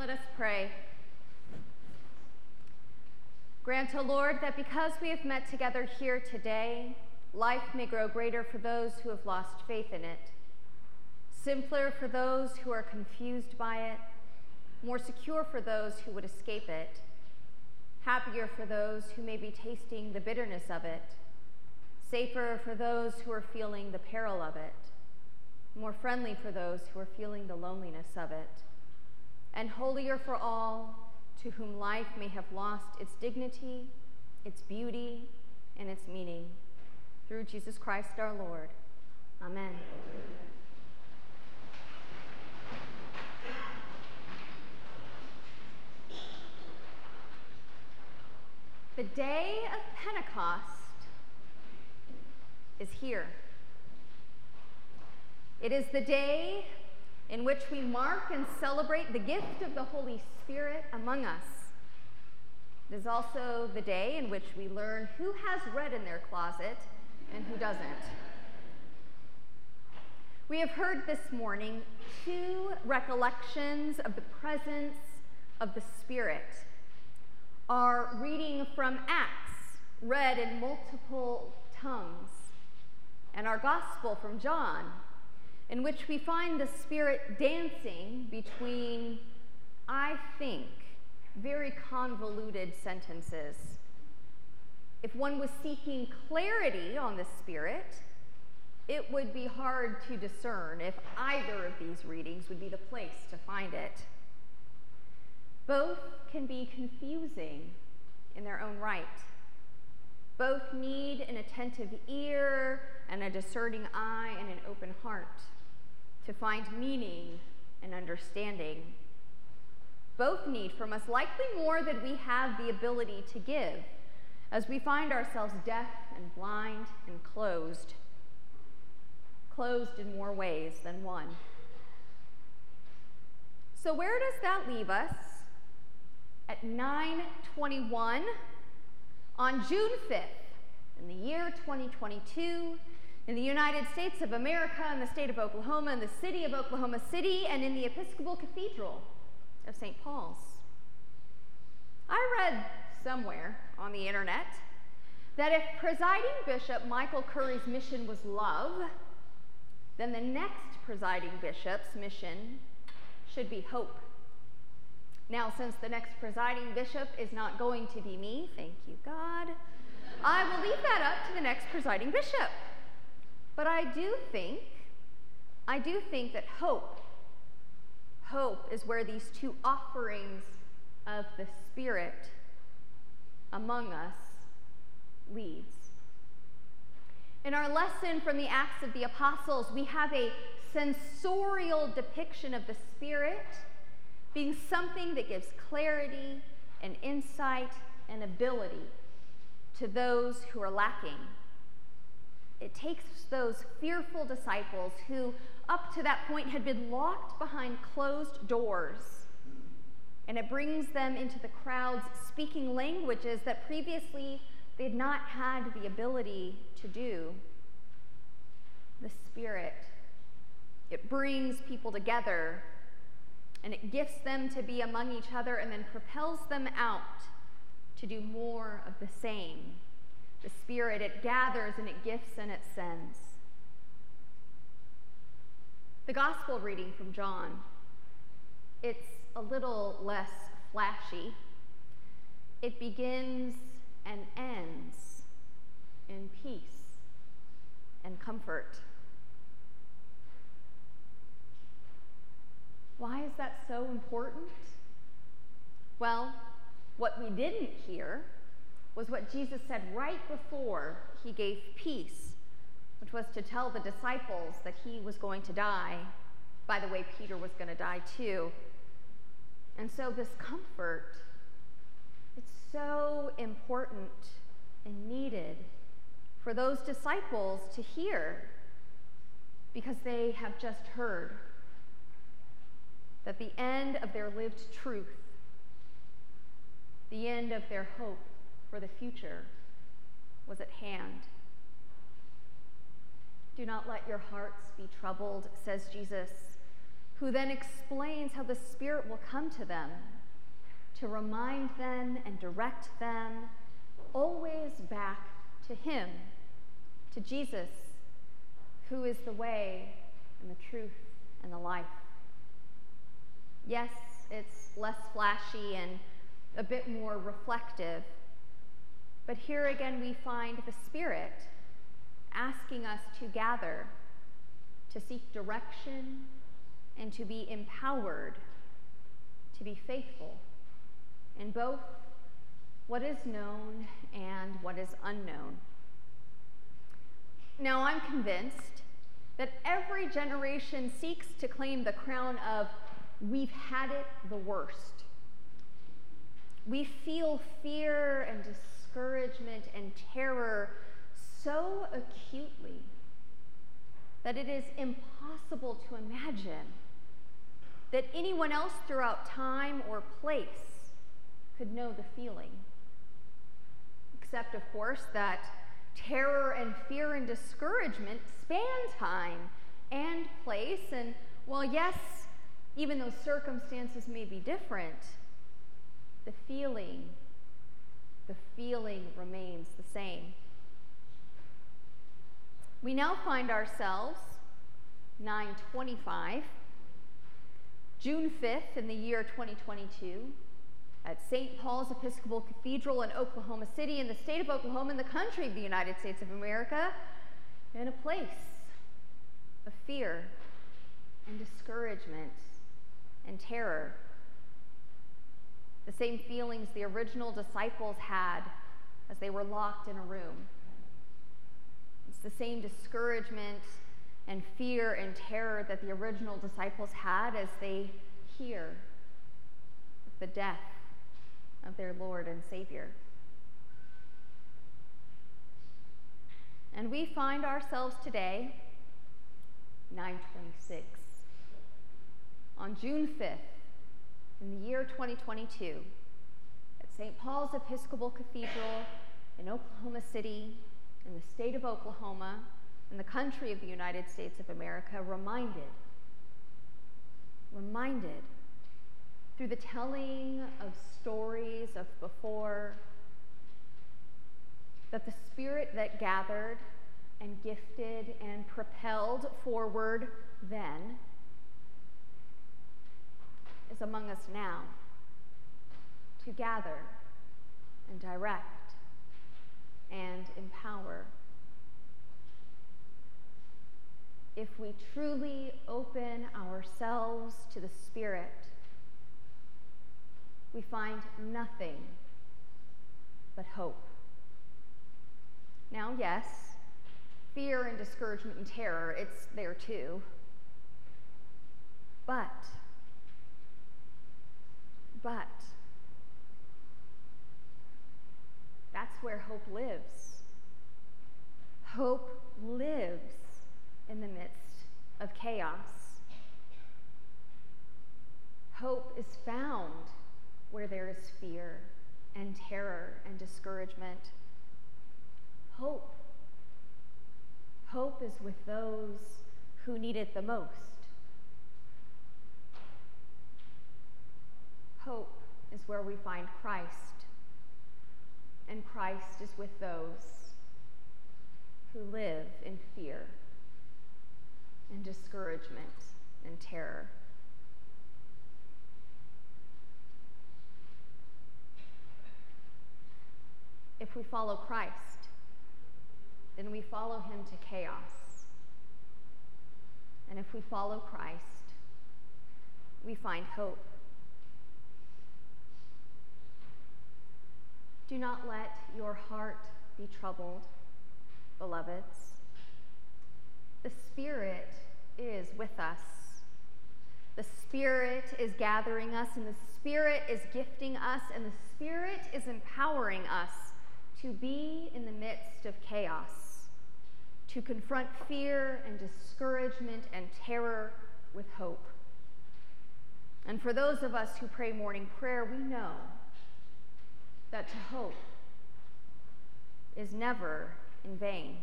Let us pray. Grant, O Lord, that because we have met together here today, life may grow greater for those who have lost faith in it, simpler for those who are confused by it, more secure for those who would escape it, happier for those who may be tasting the bitterness of it, safer for those who are feeling the peril of it, more friendly for those who are feeling the loneliness of it, and holier for all to whom life may have lost its dignity, its beauty, and its meaning. Through Jesus Christ our Lord. Amen. The day of Pentecost is here. It is the day in which we mark and celebrate the gift of the Holy Spirit among us. It is also the day in which we learn who has red in their closet and who doesn't. We have heard this morning two recollections of the presence of the Spirit. Our reading from Acts, read in multiple tongues, and our gospel from John, in which we find the Spirit dancing between, I think, very convoluted sentences. If one was seeking clarity on the Spirit, it would be hard to discern if either of these readings would be the place to find it. Both can be confusing in their own right. Both need an attentive ear and a discerning eye and an open heart to find meaning and understanding. Both need from us likely more than we have the ability to give, as we find ourselves deaf and blind and closed, closed in more ways than one. So, where does that leave us at 921 on June 5th in the year 2022? In the United States of America, in the state of Oklahoma, in the city of Oklahoma City, and in the Episcopal Cathedral of St. Paul's. I read somewhere on the internet that if presiding bishop Michael Curry's mission was love, then the next presiding bishop's mission should be hope. Now, since the next presiding bishop is not going to be me, thank you, God, I will leave that up to the next presiding bishop. But I do think, I do think that hope, hope is where these two offerings of the Spirit among us leads. In our lesson from the Acts of the Apostles, we have a sensorial depiction of the Spirit being something that gives clarity and insight and ability to those who are lacking it takes those fearful disciples who, up to that point, had been locked behind closed doors, and it brings them into the crowds speaking languages that previously they had not had the ability to do. The Spirit, it brings people together and it gifts them to be among each other and then propels them out to do more of the same. The Spirit, it gathers and it gifts and it sends. The gospel reading from John, it's a little less flashy. It begins and ends in peace and comfort. Why is that so important? Well, what we didn't hear was what Jesus said right before he gave peace, which was to tell the disciples that he was going to die. By the way, Peter was going to die too. And so, this comfort, it's so important and needed for those disciples to hear because they have just heard that the end of their lived truth, the end of their hope, for the future was at hand. Do not let your hearts be troubled, says Jesus. who then explains how the Spirit will come to them to remind them and direct them always back to Him, to Jesus, who is the way and the truth and the life. Yes, it's less flashy and a bit more reflective, but here again we find the Spirit asking us to gather, to seek direction, and to be empowered to be faithful in both what is known and what is unknown. Now, I'm convinced that every generation seeks to claim the crown of we've had it the worst. We feel fear and discouragement and terror so acutely that it is impossible to imagine that anyone else throughout time or place could know the feeling. Except, of course, that terror and fear and discouragement span time and place. And while, yes, even though circumstances may be different, the feeling, the feeling remains the same. We now find ourselves 925, June 5th in the year 2022, at St. Paul's Episcopal Cathedral in Oklahoma City, in the state of Oklahoma, in the country of the United States of America, in a place of fear and discouragement and terror. Same feelings the original disciples had as they were locked in a room It's the same discouragement and fear and terror that the original disciples had as they hear the death of their Lord and Savior. And we find ourselves today, 926, on June 5th, in the year 2022, at St. Paul's Episcopal Cathedral in Oklahoma City, in the state of Oklahoma, in the country of the United States of America, reminded, reminded through the telling of stories of before, that the spirit that gathered and gifted and propelled forward then among us now to gather and direct and empower. If we truly open ourselves to the Spirit, we find nothing but hope. Now, yes, fear and discouragement and terror, it's there too. But, but, That's where hope lives. Hope lives in the midst of chaos. Hope is found where there is fear and terror and discouragement. Hope. Hope is with those who need it the most. Hope is where we find Christ and Christ is with those who live in fear and discouragement and terror. If we follow Christ, then we follow him to chaos. And if we follow Christ, we find hope. Do not let your heart be troubled, beloveds. The Spirit is with us. The Spirit is gathering us, and the Spirit is gifting us, and the Spirit is empowering us to be in the midst of chaos, to confront fear and discouragement and terror with hope. And for those of us who pray morning prayer, we know that to hope is never in vain.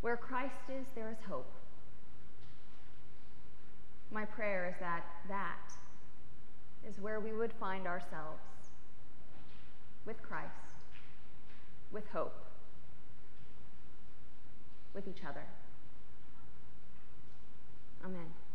Where Christ is, there is hope. My prayer is that that is where we would find ourselves with Christ, with hope, with each other. Amen.